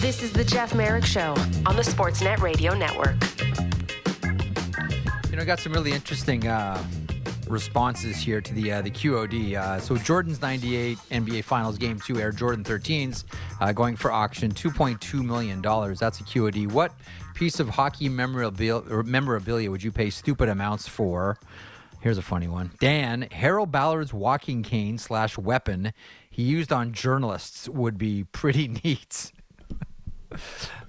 This is the Jeff Marek Show on the Sportsnet Radio Network. You know, I got some really interesting uh, responses here to the uh, the QOD. Uh, so Jordan's 98 NBA Finals Game 2 Air Jordan 13s uh, going for auction, $2.2 million. That's a QOD. What piece of hockey memorabilia, memorabilia would you pay stupid amounts for? Here's a funny one. Dan, Harold Ballard's walking cane slash weapon he used on journalists would be pretty neat.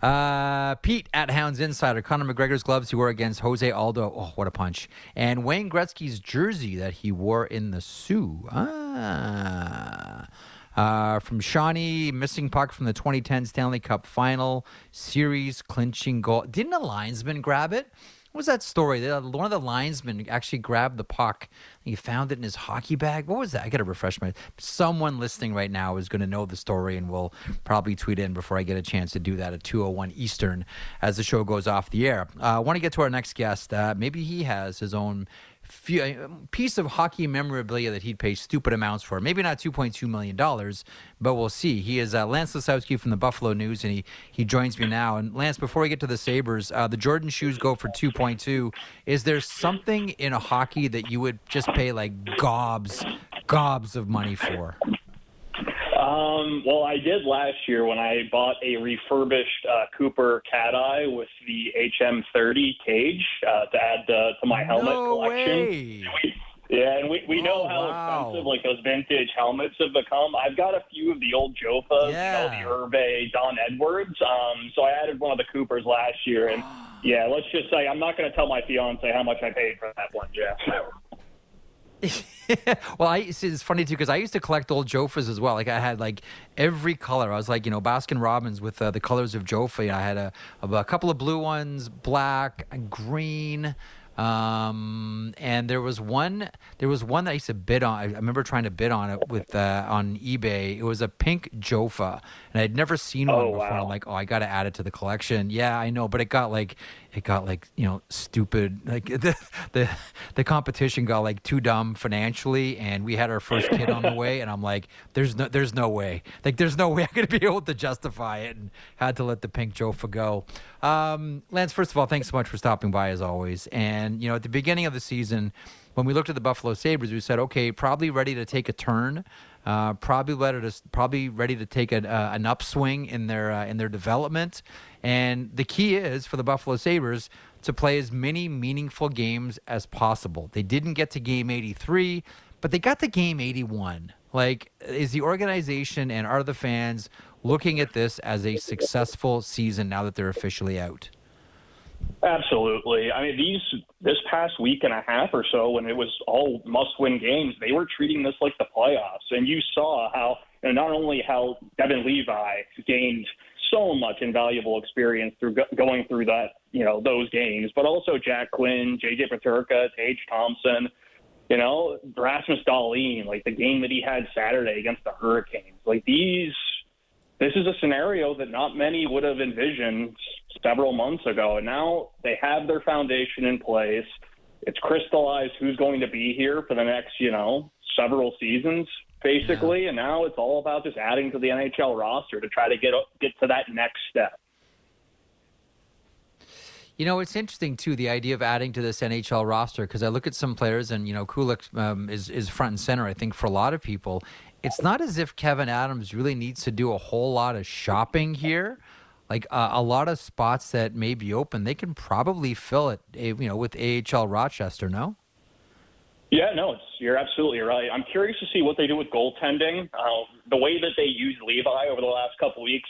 Uh, Pete at Hounds Insider, Conor McGregor's gloves he wore against Jose Aldo. Oh, what a punch. And Wayne Gretzky's jersey that he wore in the Sioux. Ah. Uh, from Shawnee, missing puck from the 2010 Stanley Cup final series, clinching goal. Didn't a linesman grab it? What was that story? One of the linesmen actually grabbed the puck. He found it in his hockey bag. What was that? I got to refresh my. Someone listening right now is going to know the story and will probably tweet in before I get a chance to do that at 2:01 Eastern as the show goes off the air. Uh, I want to get to our next guest. Uh, maybe he has his own few, piece of hockey memorabilia that he'd pay stupid amounts for. Maybe not $2.2 million, but we'll see. He is uh, Lance Lysowski from the Buffalo News, and he, he joins me now. And Lance, before we get to the Sabres, uh, the Jordan shoes go for 2.2. Is there something in hockey that you would just pay like gobs, gobs of money for? Um, well, I did last year when I bought a refurbished uh, Cooper Cat Eye with the HM30 cage uh, to add uh, to my helmet no collection. Way. Yeah, and we, we oh, know how wow. expensive like those vintage helmets have become. I've got a few of the old Jofas, Yeah. you know, the Herbe, Don Edwards. Um, so I added one of the Coopers last year, and yeah, let's just say I'm not going to tell my fiance how much I paid for that one, Jeff. well, I it's funny too because I used to collect old Jofas as well. Like I had like every color. I was like you know Baskin Robbins with uh, the colors of Jofa. I had a, a couple of blue ones, black, green. Um, and there was one, there was one that I used to bid on. I remember trying to bid on it with uh, on eBay. It was a pink Jofa, and I'd never seen one Oh, before. wow. I'm like, oh, I got to add it to the collection. Yeah, I know, but it got like, it got like you know stupid. Like the the the competition got like too dumb financially, and we had our first kid on the way, and I'm like, there's no, there's no way. Like there's no way I'm gonna be able to justify it, and had to let the pink Jofa go. Um, Lance, first of all, thanks so much for stopping by as always. And you know, at the beginning of the season, when we looked at the Buffalo Sabres, we said, okay, probably ready to take a turn. Uh, probably ready to probably ready to take a, uh, an upswing in their uh, in their development, and the key is for the Buffalo Sabres to play as many meaningful games as possible. They didn't get to game 83, but they got to game 81. Like, is the organization and are the fans looking at this as a successful season now that they're officially out? Absolutely. I mean, these this past week and a half or so, when it was all must-win games, they were treating this like the playoffs, and you saw how you know, not only how Devon Levi gained so much invaluable experience through go- going through that, you know, those games, but also Jack Quinn, JJ Peterka, Tage Thompson, you know, Rasmus Dahlin, like the game that he had Saturday against the Hurricanes. Like these this is a scenario that not many would have envisioned several months ago. And now they have their foundation in place. It's crystallized who's going to be here for the next, you know, several seasons, basically. And now it's all about just adding to the NHL roster to try to get get to that next step. You know, it's interesting too the idea of adding to this NHL roster because I look at some players and you know Kulich um, is is front and center. I think for a lot of people, it's not as if Kevyn Adams really needs to do a whole lot of shopping here. Like uh, a lot of spots that may be open, they can probably fill it. eh, You know, with AHL Rochester. No. Yeah, no, it's, you're absolutely right. I'm curious to see what they do with goaltending. Uh, the way that they used Levi over the last couple weeks,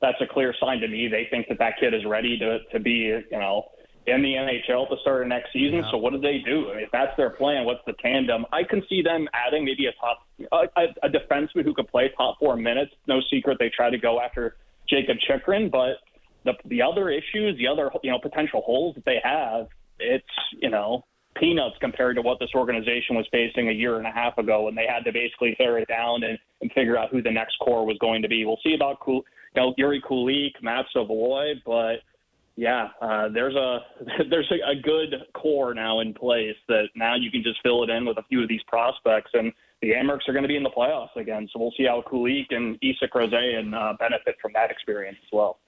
that's a clear sign to me. They think that that kid is ready to to be, you know, in the NHL at the start of next season. Yeah. So what do they do? I mean, If that's their plan, what's the tandem? I can see them adding maybe a top a, a, a defenseman who could play top four minutes. No secret they try to go after Jakob Chychrun, but the the other issues, the other you know potential holes that they have, it's you know peanuts compared to what this organization was facing a year and a half ago when they had to basically tear it down and, and figure out who the next core was going to be. We'll see about you know, Jiri Kulich, Matt Savoie, but yeah, uh, there's a there's a, a good core now in place that now you can just fill it in with a few of these prospects, and the Amerks are going to be in the playoffs again. So we'll see how Kulich and Isak Rosén uh, benefit from that experience as well.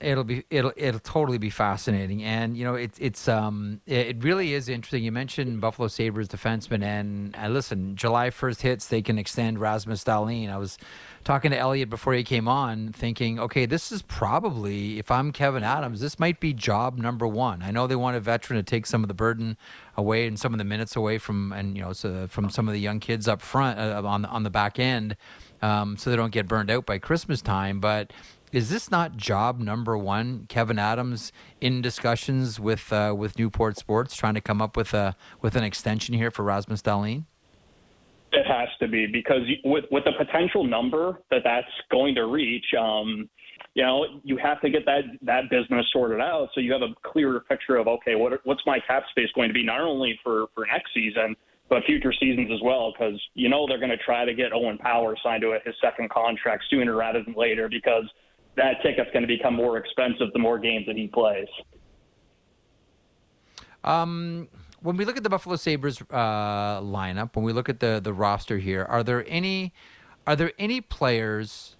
It'll be it'll it'll totally be fascinating, and you know it's it's um it really is interesting. You mentioned Buffalo Sabres defenseman, and uh, listen, July first hits they can extend Rasmus Dahlin. I was talking to Elliot before he came on, thinking, okay, this is probably if I'm kevyn Adams, this might be job number one. I know they want a veteran to take some of the burden away and some of the minutes away from and you know so from some of the young kids up front uh, on on the back end, um, so they don't get burned out by Christmas time, but is this not job number one? Kevyn Adams in discussions with uh, with Newport Sports, trying to come up with a with an extension here for Rasmus Dahlin. It has to be because with with the potential number that that's going to reach, um, you know, you have to get that that business sorted out so you have a clearer picture of okay, what what's my cap space going to be not only for for next season but future seasons as well because you know they're going to try to get Owen Power signed to his second contract sooner rather than later because that ticket's going to become more expensive the more games that he plays. Um, when we look at the Buffalo Sabres uh, lineup, when we look at the the roster here, are there any are there any players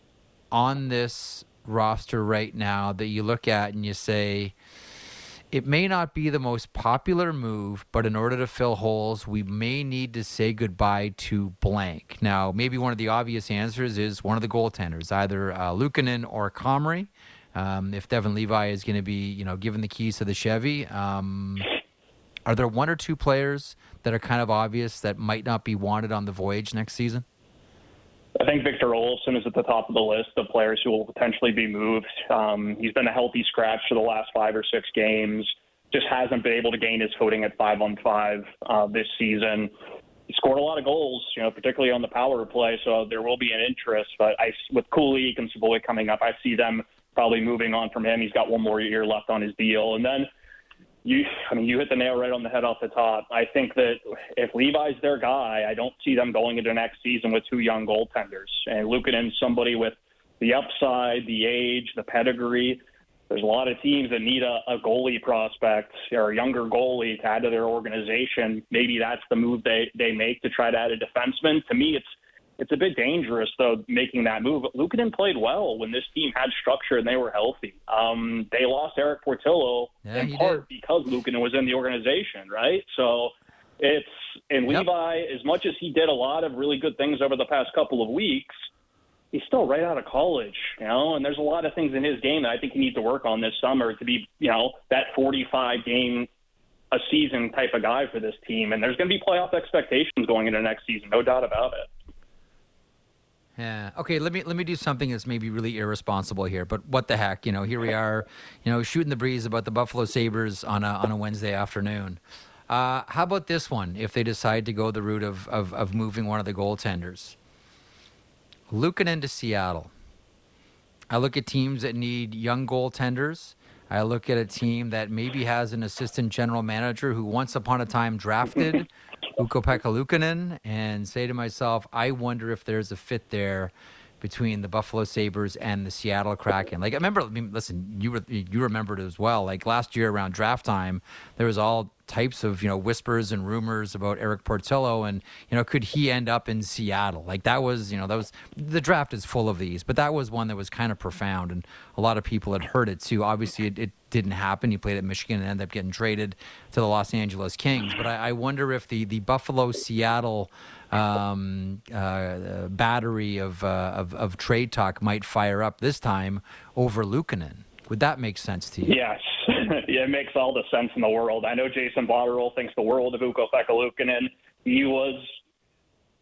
on this roster right now that you look at and you say, it may not be the most popular move, but in order to fill holes, we may need to say goodbye to blank. Now, maybe one of the obvious answers is one of the goaltenders, either uh, Luukkonen or Comrie. Um, if Devon Levi is going to be, you know, given the keys to the Chevy, um, are there one or two players that are kind of obvious that might not be wanted on the voyage next season? I think Victor Olofsson is at the top of the list of players who will potentially be moved. Um, he's been a healthy scratch for the last five or six games. Just hasn't been able to gain his footing at five on five uh, this season. He scored a lot of goals, you know, particularly on the power play. So there will be an interest. But I, with Kulich and Savoie coming up, I see them probably moving on from him. He's got one more year left on his deal, and then you, I mean, you hit the nail right on the head off the top. I think that if Levi's their guy, I don't see them going into next season with two young goaltenders. And Luukkonen, somebody with the upside, the age, the pedigree. There's a lot of teams that need a, a goalie prospect or a younger goalie to add to their organization. Maybe that's the move they, they make to try to add a defenseman. To me, it's it's a bit dangerous though making that move. Luukkonen played well when this team had structure and they were healthy. Um, they lost Erik Portillo yeah, in part did. because Luukkonen was in the organization, right? So it's and yep. Levi, as much as he did a lot of really good things over the past couple of weeks, he's still right out of college, you know, and there's a lot of things in his game that I think he needs to work on this summer to be, you know, that 45 game a season type of guy for this team. And there's going to be playoff expectations going into next season, no doubt about it. Yeah. Okay. Let me let me do something that's maybe really irresponsible here, but what the heck? You know, here we are, you know, shooting the breeze about the Buffalo Sabres on a on a Wednesday afternoon. Uh, how about this one? If they decide to go the route of of, of moving one of the goaltenders, Luukkonen into Seattle. I look at teams that need young goaltenders. I look at a team that maybe has an assistant general manager who once upon a time drafted Ukko-Pekka and say to myself, I wonder if there's a fit there between the Buffalo Sabres and the Seattle Kraken. Like I remember, I mean, listen, you were, you remembered as well. Like last year around draft time, there was all types of you know whispers and rumors about Erik Portillo and you know could he end up in Seattle like that was you know that was the draft is full of these but that was one that was kind of profound and a lot of people had heard it too obviously it, it didn't happen he played at Michigan and ended up getting traded to the Los Angeles Kings but I, I wonder if the the Buffalo Seattle um, uh, battery of, uh, of of trade talk might fire up this time over Luukkonen would that make sense to you? Yes. it makes all the sense in the world. I know Jason Botterill thinks the world of Ukko-Pekka Luukkonen. He was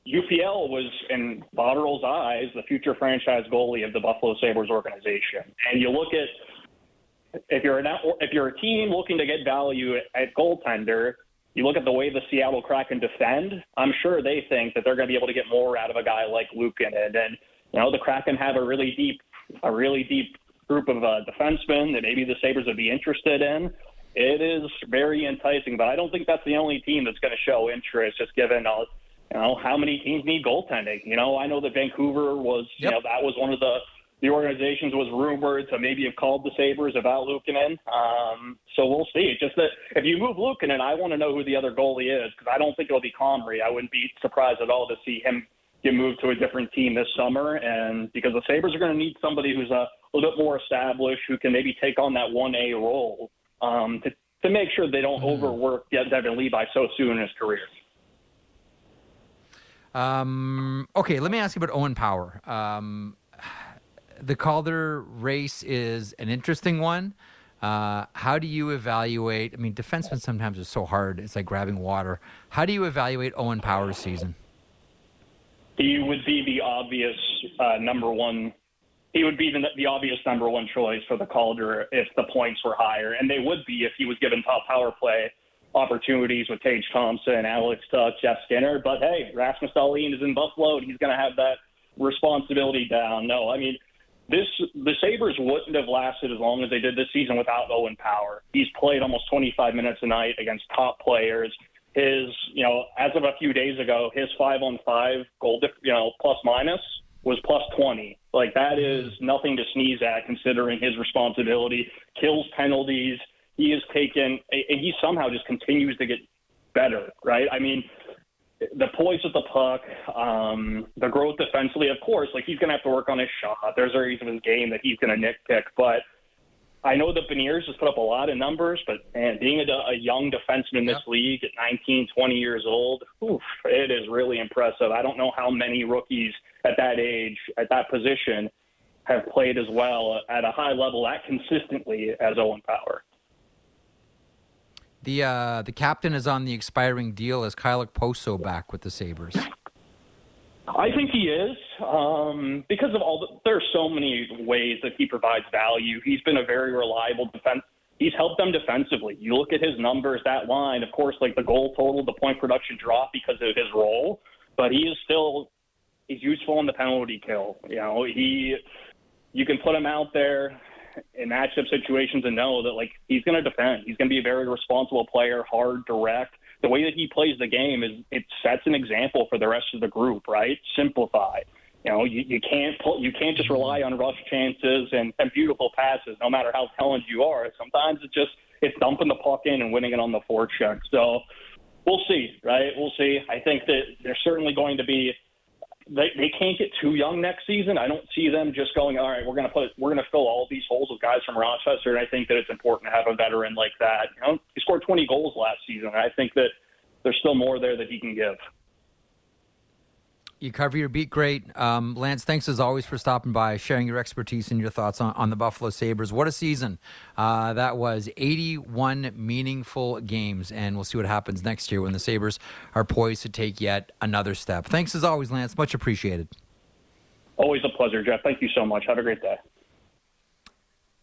UPL was in Botterill's eyes the future franchise goalie of the Buffalo Sabres organization. And you look at if you're an, if you're a team looking to get value at goaltender, you look at the way the Seattle Kraken defend. I'm sure they think that they're going to be able to get more out of a guy like Luukkonen. And you know the Kraken have a really deep a really deep group of uh, defensemen that maybe the Sabres would be interested in. It is very enticing, but I don't think that's the only team that's going to show interest, just given uh, you know how many teams need goaltending. You know, I know that Vancouver was, yep. you know, that was one of the the organizations was rumored to maybe have called the Sabres about Luukkonen. Um, so we'll see. Just that if you move Luukkonen, I want to know who the other goalie is because I don't think it'll be Comrie. I wouldn't be surprised at all to see him get moved to a different team this summer. And because the Sabres are going to need somebody who's a little bit more established, who can maybe take on that 1A role um, to, to make sure they don't mm-hmm. overwork Devon Levi so soon in his career. Um, okay, let me ask you about Owen Power. Um, the Calder race is an interesting one. Uh, how do you evaluate? I mean, defensemen sometimes are so hard. It's like grabbing water. How do you evaluate Owen Power's season? He would be the obvious uh, number one. He would be the, the obvious number one choice for the Calder if the points were higher, and they would be if he was given top power play opportunities with Tage Thompson, Alex Tuch, Jeff Skinner. But hey, Rasmus Dahlin is in Buffalo, and he's going to have that responsibility down. No, I mean, this the Sabres wouldn't have lasted as long as they did this season without Owen Power. He's played almost 25 minutes a night against top players. His, you know, as of a few days ago, his five on five goal, you know, plus minus was plus 20. Like that is nothing to sneeze at considering his responsibility. Kills penalties he has taken, and he somehow just continues to get better, right? I mean, the poise of the puck, um, the growth defensively, of course, like he's going to have to work on his shot. There's areas of his game that he's going to nitpick, but I know the Beniers has put up a lot of numbers, but man, being a, a young defenseman in this yeah. league at 19, 20 years old, oof, it is really impressive. I don't know how many rookies at that age, at that position, have played as well at a high level, that consistently as Owen Power. The uh, the captain is on the expiring deal. Is Kyle Okposo back with the Sabres? I think he is um, because of all the. There are so many ways that he provides value. He's been a very reliable defense. He's helped them defensively. You look at his numbers, that line. Of course, like the goal total, the point production drop because of his role, but he is still he's useful in the penalty kill. You know, he you can put him out there in matchup situations and know that like he's going to defend. He's going to be a very responsible player, hard, direct. The way that he plays the game is it sets an example for the rest of the group. Right? Simplify. You know, you, you can't pull, you can't just rely on rush chances and, and beautiful passes, no matter how talented you are. Sometimes it's just it's dumping the puck in and winning it on the forecheck. So we'll see, right? We'll see. I think that there's certainly going to be they, they can't get too young next season. I don't see them just going, all right, we're going to put, we're going to fill all these holes with guys from Rochester. And I think that it's important to have a veteran like that. You know, he scored 20 goals last season. And I think that there's still more there that he can give. You cover your beat great. Um, Lance, thanks as always for stopping by, sharing your expertise and your thoughts on, on the Buffalo Sabres. What a season uh, that was 81 meaningful games, and we'll see what happens next year when the Sabres are poised to take yet another step. Thanks as always, Lance. Much appreciated. Always a pleasure, Jeff. Thank you so much. Have a great day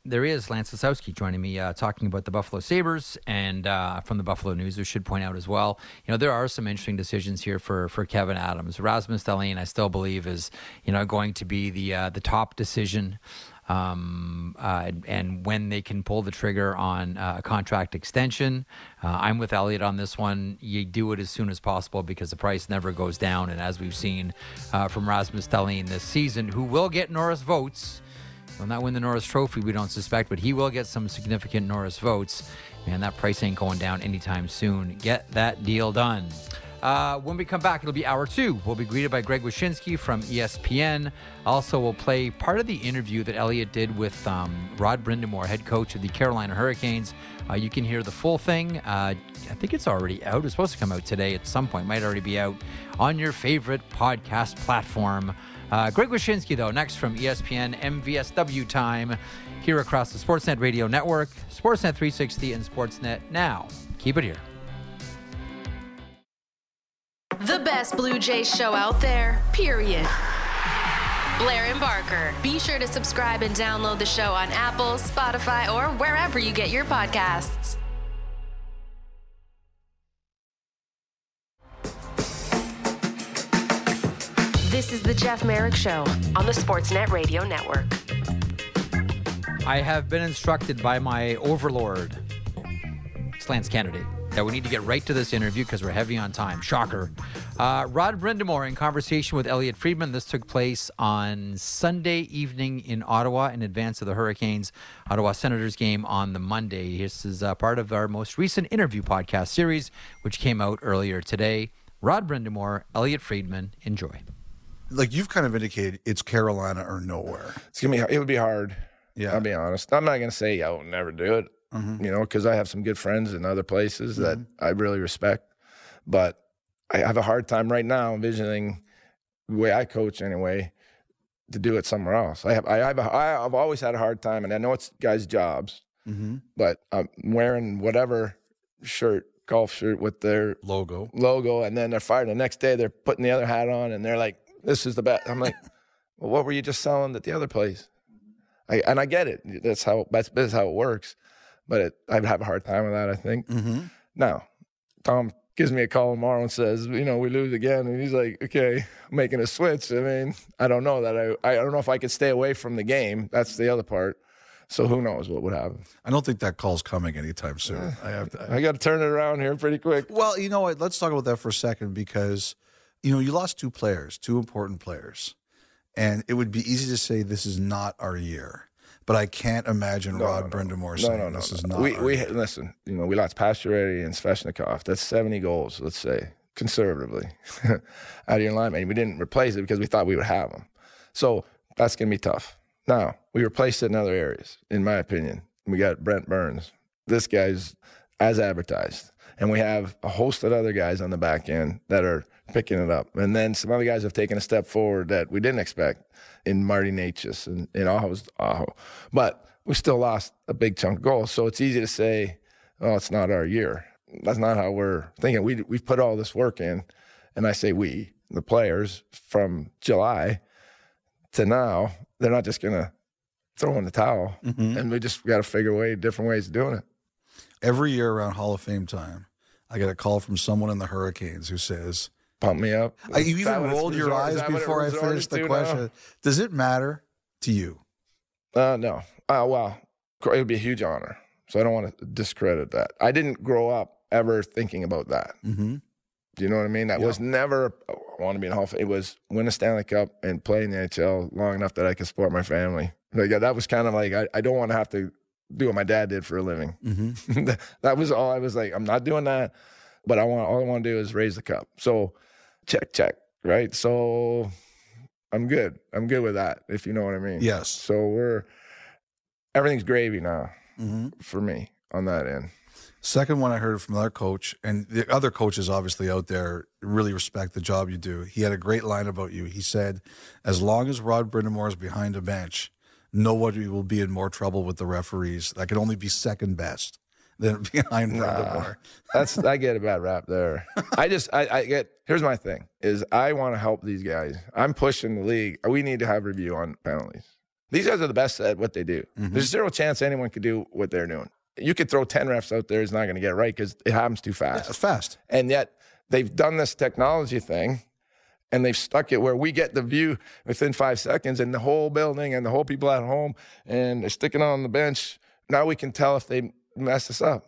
there is Lance Lysowski joining me, uh, talking about the Buffalo Sabres and uh, from the Buffalo News. We should point out as well, you know, there are some interesting decisions here for for Kevyn Adams. Rasmus Dahlin, I still believe, is you know going to be the uh, the top decision. Um, uh, and when they can pull the trigger on uh, a contract extension. Uh, I'm with Elliot on this one. You do it as soon as possible because the price never goes down. And as we've seen from Rasmus Dahlin this season, who will get Norris votes, Will not win the Norris Trophy, we don't suspect, but he will get some significant Norris votes. Man, that price ain't going down anytime soon. Get that deal done. Uh, when we come back, it'll be hour two. We'll be greeted by Greg Wyshynski from ESPN. Also, we'll play part of the interview that Elliot did with um, Rod Brind'Amour, head coach of the Carolina Hurricanes. Uh, you can hear the full thing. Uh, I think it's already out. It's supposed to come out today at some point. Might already be out on your favorite podcast platform. Uh, Greg Wyshynski, though, next from ESPN MVSW time here across the Sportsnet Radio Network, Sportsnet 360, and Sportsnet Now. Keep it here. The best Blue Jays show out there, period. Blair and Barker. Be sure to subscribe and download the show on Apple, Spotify, or wherever you get your podcasts. This is the Jeff Marek Show on the Sportsnet Radio Network. I have been instructed by my overlord, Lance Kennedy, that we need to get right to this interview because we're heavy on time. Shocker. Uh, Rod Brind'Amour in conversation with Elliot Friedman. This took place on Sunday evening in Ottawa in advance of the Hurricanes Ottawa Senators game on the Monday. This is uh, part of our most recent interview podcast series, which came out earlier today. Rod Brind'Amour, Elliot Friedman. Enjoy. Like you've kind of indicated, it's Carolina or nowhere. It's gonna be. It would be hard. Yeah. I'll be honest. I'm not gonna say I will never do it. Mhm. You know, because I have some good friends in other places that Mm-hmm. I really respect, but I have a hard time right now envisioning the way I coach anyway to do it somewhere else. I have. I have. A, I, I've always had a hard time, and I know it's guys' jobs, Mm-hmm. but I'm wearing whatever shirt, golf shirt with their Logo. logo, and then they're fired. The next day, they're putting the other hat on, and they're like, "This is the best." I'm like, "Well, what were you just selling at the other place?" I, and I get it. That's how that's, that's how it works. But it, I'd have a hard time with that. I think. Mm-hmm. Now, Tom gives me a call tomorrow and says, "You know, we lose again," and he's like, "Okay, making a switch." I mean, I don't know that I I don't know if I could stay away from the game. That's the other part. So who knows what would happen? I don't think that call's coming anytime soon. I have to. I got to turn it around here pretty quick. Well, you know what? Let's talk about that for a second because, you know, you lost two players, two important players, and it would be easy to say this is not our year. But I can't imagine No, Rod no, Brind'Amour No, saying no, no, this no. is not. We we year. listen. You know, we lost Pacioretty and Svechnikov. That's seventy goals. Let's say conservatively out of your line. And we didn't replace it because we thought we would have them. So that's gonna be tough. Now we replaced it in other areas. In my opinion, we got Brent Burns. This guy's as advertised, and we have a host of other guys on the back end that are picking it up. And then some other guys have taken a step forward that we didn't expect in Marty Necas and in Aho's Aho. But we still lost a big chunk of goals. So it's easy to say, oh, it's not our year. That's not how we're thinking. We, we've put all this work in. And I say we, the players, from July to now, they're not just going to throw in the towel. Mhm. And we just got to figure way different ways of doing it. Every year around Hall of Fame time, I get a call from someone in the Hurricanes who says, Pump me up. I, "You even rolled your eyes that what it before I finished the to now? question." Does it matter to you? Uh, no. Uh, well, it would be a huge honor. So I don't want to discredit that. I didn't grow up ever thinking about that. Mm-hmm. Do you know what I mean? That Yeah. was never, oh, I want to be in Hall of Fame. It was win a Stanley Cup and play in the NHL long enough that I could support my family. Like, that was kind of like, I, I don't want to have to do what my dad did for a living. Mm-hmm. that was all I was like, I'm not doing that. But I want, all I want to do is raise the cup. So check, check, right? So I'm good. I'm good with that, if you know what I mean. Yes. So we're, everything's gravy now Mm-hmm. for me on that end. Second one I heard from another coach, and the other coaches obviously out there really respect the job you do. He had a great line about you. He said, "As long as Rod Brind'Amour is behind a bench, nobody will be in more trouble with the referees. That can only be second best than behind Brind'Amour." That's I get a bad rap there. I just I, I get here's my thing is I want to help these guys. I'm pushing the league. We need to have review on penalties. These guys are the best at what they do. Mm-hmm. There's zero chance anyone could do what they're doing. You could throw ten refs out there; it's not going to get it right because it happens too fast. That's fast. And yet they've done this technology thing and they've stuck it where we get the view within five seconds and the whole building and the whole people at home and they're sticking on the bench. Now we can tell if they messed this up.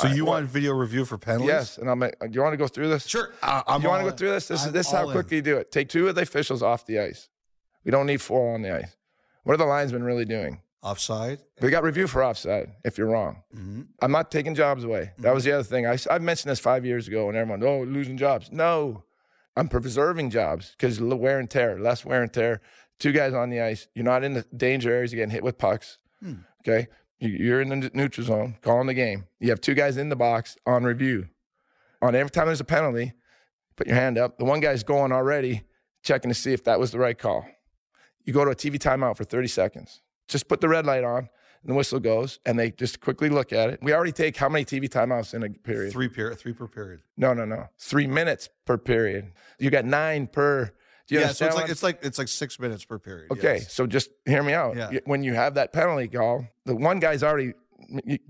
So you what- want video review for penalties? Yes. And I'm like, do you want to go through this? Sure. I, I'm you want to go through this? This is I'm this is how all in. quickly you do it. Take two of the officials off the ice. We don't need four on the ice. What are the linesmen really doing? offside. We got review for offside if you're wrong. Mm-hmm. I'm not taking jobs away. That was the other thing. I, I mentioned this five years ago, and everyone, oh, losing jobs. No, I'm preserving jobs because wear and tear, less wear and tear. Two guys on the ice. You're not in the danger areas. You're getting hit with pucks. Okay, You- you're in the neutral zone, calling the game. You have two guys in the box on review. On every time there's a penalty, put your hand up. The one guy's going already, checking to see if that was the right call. You go to a TV timeout for 30 seconds. Just put the red light on, and the whistle goes, and they just quickly look at it. We already take how many TV timeouts in a period? Three per three per period. No, no, no. Three minutes per period. You got nine per. Do you yeah, so it's like it's like it's like six minutes per period. Okay, yes. so just hear me out. Yeah. When you have that penalty call, the one guy's already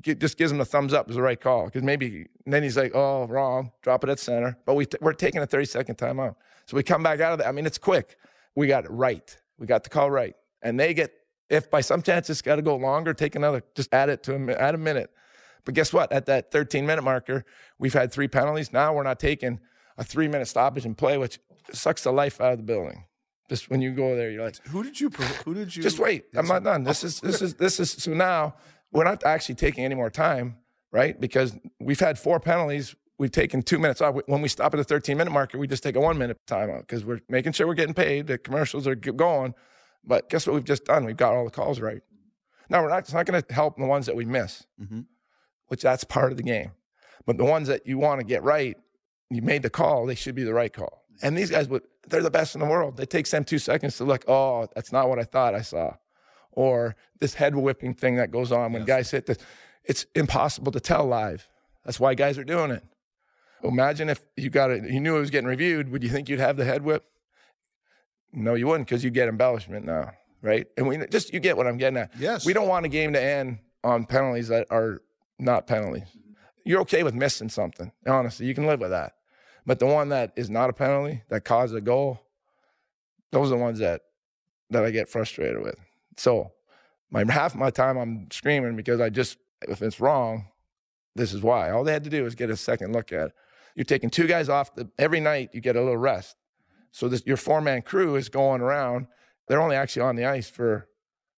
just gives him a thumbs up is the right call because maybe then he's like, oh, wrong, drop it at center. But we t- we're taking a 30 second timeout, so we come back out of that. I mean, it's quick. We got it right. We got the call right, and they get if by some chance it's got to go longer, take another, just add it to a, add a minute. But guess what? At that 13 minute marker, we've had three penalties. Now we're not taking a three minute stoppage and play, which sucks the life out of the building. Just when you go there, you're like, Who did you? Who did you? just wait. I'm not done. This is this is this is so now we're not actually taking any more time, right? Because we've had four penalties. We've taken two minutes off. When we stop at the 13 minute marker, we just take a one minute timeout because we're making sure we're getting paid. The commercials are going. But guess what we've just done? We've got all the calls right. Now we're not. It's not going to help the ones that we miss, Mhm. which that's part of the game. But the ones that you want to get right, you made the call. They should be the right call. And these guys would. They're the best in the world. It takes them two seconds to look. Oh, that's not what I thought I saw or this head whipping thing that goes on when guys hit this. It's impossible to tell live. That's why guys are doing it. Imagine if you got it, you knew it was getting reviewed. Would you think you'd have the head whip? No, you wouldn't because you get embellishment now, right? And we just you get what I'm getting at. Yes. We don't want a game to end on penalties that are not penalties. You're okay with missing something. Honestly, you can live with that. But the one that is not a penalty that caused a goal, those are the ones that that I get frustrated with. So my half my time I'm screaming because I just if it's wrong, this is why. All they had to do was get a second look at it. You're taking two guys off the, every night. You get a little rest. So this your four man crew is going around. They're only actually on the ice for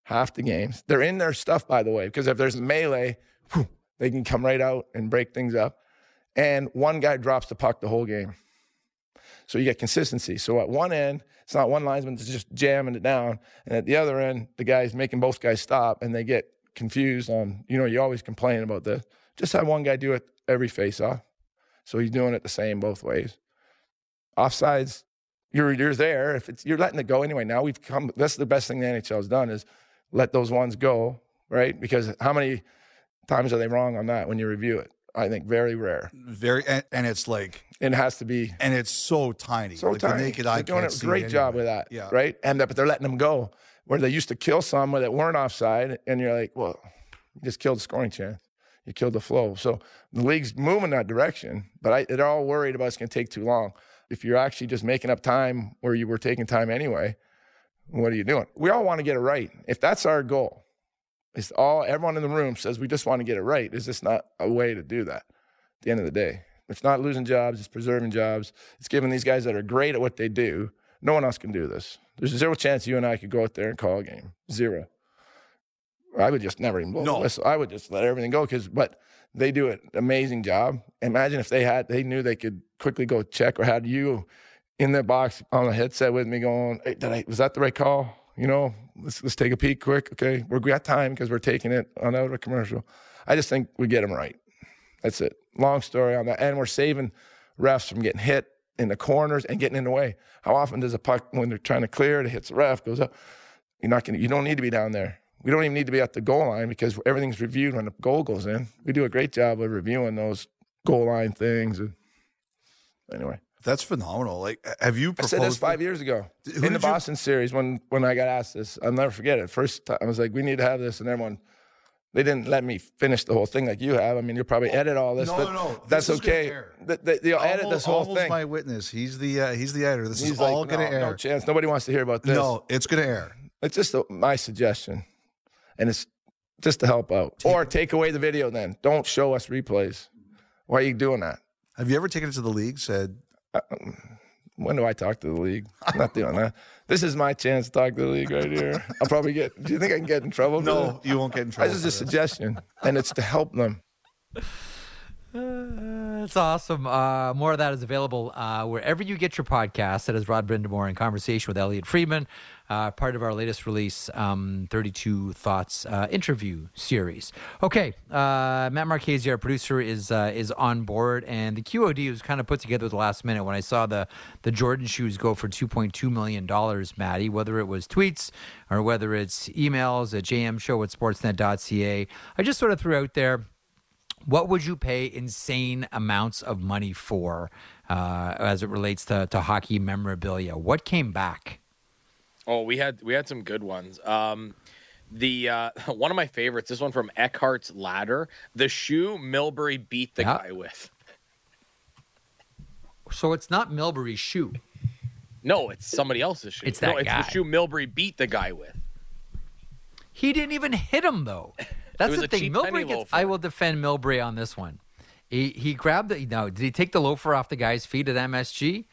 half the games. They're in their stuff by the way because if there's a melee, whew, they can come right out and break things up. And one guy drops the puck the whole game. So you get consistency. So at one end, it's not one linesman that's just jamming it down. And at the other end, the guy's making both guys stop and they get confused on, you know, you always complain about this. Just have one guy do it every face off. So he's doing it the same both ways. Offsides, you're you're there. If it's you're letting it go anyway. Now we've come that's the best thing the NHL's done is let those ones go, right? Because how many times are they wrong on that when you review it? I think very rare. very, and, and it's like, It has to be and it's so tiny. so like tiny. The naked They're eye doing can't a great job with that, Yeah. right? And that, but they're letting them go where they used to kill some that weren't offside, and you're like, well, you just killed the scoring chance. You killed the flow. So the league's moving that direction, but I, they're all worried about it's going to take too long. If you're actually just making up time where you were taking time anyway, what are you doing? We all want to get it right. If that's our goal, it's all everyone in the room says we just want to get it right. Is this not a way to do that? At the end of the day, it's not losing jobs. It's preserving jobs. It's giving these guys that are great at what they do. No one else can do this. There's zero chance you and I could go out there and call a game. Zero. I would just never even blow No. I would just let everything go because, but they do an amazing job. Imagine if they had, they knew they could quickly go check or had you in the box on the headset with me going, hey, did I, was that the right call? You know, let's, let's take a peek quick. Okay. We're, we got time because we're taking it on out of a commercial. I just think we get them right. That's it. Long story on that. And we're saving refs from getting hit in the corners and getting in the way. How often does a puck, when they're trying to clear it, it hits the ref, goes up? You're not gonna, you don't need to be down there. We don't even need to be at the goal line because everything's reviewed when the goal goes in. We do a great job of reviewing those goal line things. And anyway, That's phenomenal. Like, have you I said this five years ago Who in the you- Boston series when when I got asked this. I'll never forget it. First time I was like, we need to have this, and everyone. They didn't let me finish the whole thing like you have. I mean, you'll probably edit all this, No, but no, no. that's This okay. air. Th- th- They'll edit this whole almost thing. my witness. He's the uh, he's the editor. This He's is like, all going to no, air. No chance. Nobody wants to hear about this. No, it's going to air. It's just a, my suggestion, and it's just to help out. Or take away the video. Then don't show us replays. Why are you doing that? Have you ever taken it to the league? Said Um, when do I talk to the league? I'm not doing that. This is my chance to talk to the league right here. I'll probably get. Do you think I can get in trouble? no, you won't get in trouble. This is a suggestion, and it's to help them. Uh, It's awesome. Uh, more of that is available uh, wherever you get your podcast. That is Rod Brind'Amour in conversation with Elliot Friedman, uh, part of our latest release, um, 32 Thoughts uh, interview series. Okay, uh, Matt Marchese, our producer, is uh, is on board, and the QOD was kind of put together at the last minute when I saw the the Jordan shoes go for 2.2 million dollars. Maddie, whether it was tweets or whether it's emails at jmshow at sportsnet.ca, I just sort of threw out there what would you pay insane amounts of money for uh, as it relates to, to hockey memorabilia? What came back? Oh, we had we had some good ones. Um, the uh, one of my favorites, this one from Eckhart's Ladder, the shoe Milbury beat the guy with. So it's not Milbury's shoe. No, it's somebody else's shoe. It's no, that it's guy. the shoe Milbury beat the guy with. He didn't even hit him though. That's the thing. Milbury gets. loafer. I will defend Milbury on this one. He he grabbed the no. Did he take the loafer off the guy's feet at MSG?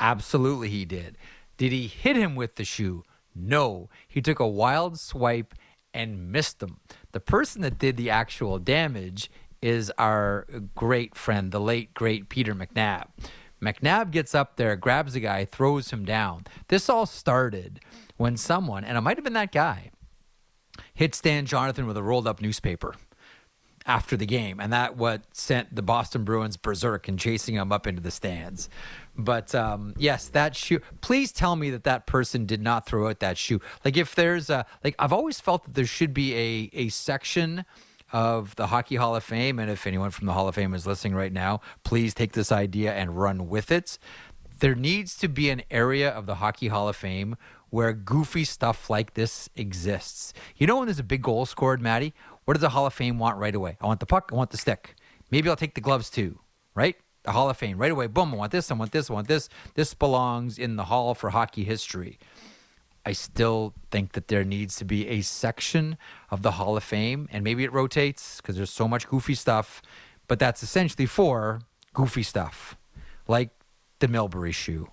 Absolutely, he did. Did he hit him with the shoe? No. He took a wild swipe and missed him. The person that did the actual damage is our great friend, the late great Peter McNab. McNab gets up there, grabs the guy, throws him down. This all started when someone, and it might have been that guy, hit Stan Jonathan with a rolled up newspaper after the game, and that what sent the Boston Bruins berserk and chasing him up into the stands. But um, yes, that shoe. Please tell me that that person did not throw out that shoe. Like if there's a like, I've always felt that there should be a a section of the Hockey Hall of Fame, and if anyone from the Hall of Fame is listening right now, please take this idea and run with it. There needs to be an area of the Hockey Hall of Fame where goofy stuff like this exists. You know when there's a big goal scored, Maddie? What does the Hall of Fame want right away? I want the puck. I want the stick. Maybe I'll take the gloves too, right? The Hall of Fame right away. Boom. I want this. I want this. I want this. This belongs in the Hall for hockey history. I still think that there needs to be a section of the Hall of Fame, and maybe it rotates because there's so much goofy stuff, but that's essentially for goofy stuff, like the Milbury shoe.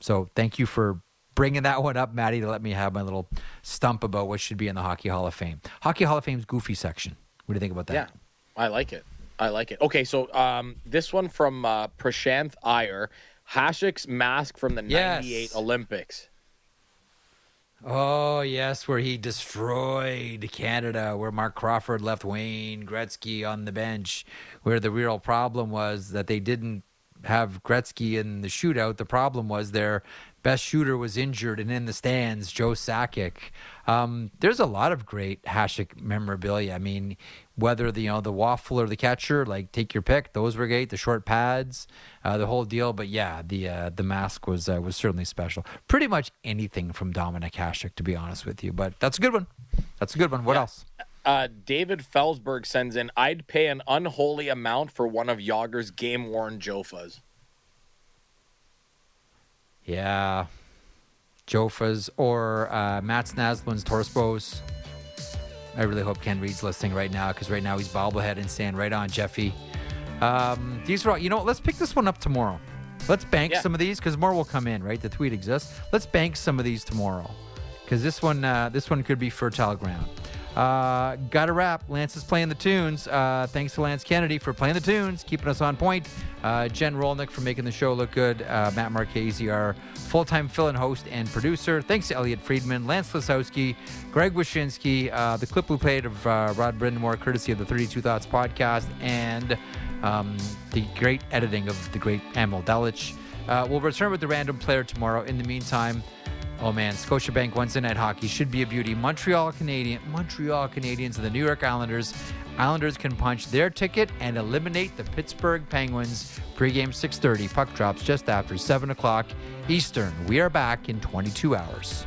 So thank you for bringing that one up, Maddie, to let me have my little stump about what should be in the Hockey Hall of Fame. Hockey Hall of Fame's goofy section. What do you think about that? Yeah, I like it. I like it. Okay, so um, this one from uh, Prashanth Iyer, Hasek's mask from the Yes. '98 Olympics. Oh, yes, where he destroyed Canada, where Marc Crawford left Wayne Gretzky on the bench, where the real problem was that they didn't have Gretzky in the shootout. The problem was their best shooter was injured and in the stands, Joe Sakic. Um, there's a lot of great Hasek memorabilia. I mean, whether the you know the waffle or the catcher, like take your pick. Those were great. The short pads, uh, the whole deal. But yeah, the uh, the mask was uh, was certainly special. Pretty much anything from Dominik Hasek, to be honest with you. But that's a good one. That's a good one. What Yeah. else? Uh, David Felsberg sends in, I'd pay an unholy amount for one of Jagr's game worn Jofas. Yeah, Jofas or uh, Mats Naslund's Torspos. I really hope Ken Reid's listening right now because right now he's bobblehead and saying right on Jeffy. Um, these are all, you know, what, let's pick this one up tomorrow. Let's bank Yeah. some of these because more will come in, right? The tweet exists. Let's bank some of these tomorrow because this one, uh, this one could be fertile ground. Uh, got a wrap. Lance is playing the tunes. Uh, thanks to Lance Kennedy for playing the tunes, keeping us on point. Uh, Jen Rolnick for making the show look good. Uh, Matt Marchese, our full-time fill-in host and producer. Thanks to Elliot Friedman, Lance Lysowski, Greg Wyshynski. Uh, the clip we played of uh, Rod Brind'Amour, courtesy of the 32 Thoughts podcast, and um, the great editing of the great Emil Delich. We'll return with the random player tomorrow. In the meantime, Oh man, Scotiabank Wednesday night hockey should be a beauty. Montreal Canadian, Montreal Canadiens and the New York Islanders. Islanders can punch their ticket and eliminate the Pittsburgh Penguins. Pre-game 6:30. Puck drops just after 7 o'clock Eastern. We are back in 22 hours.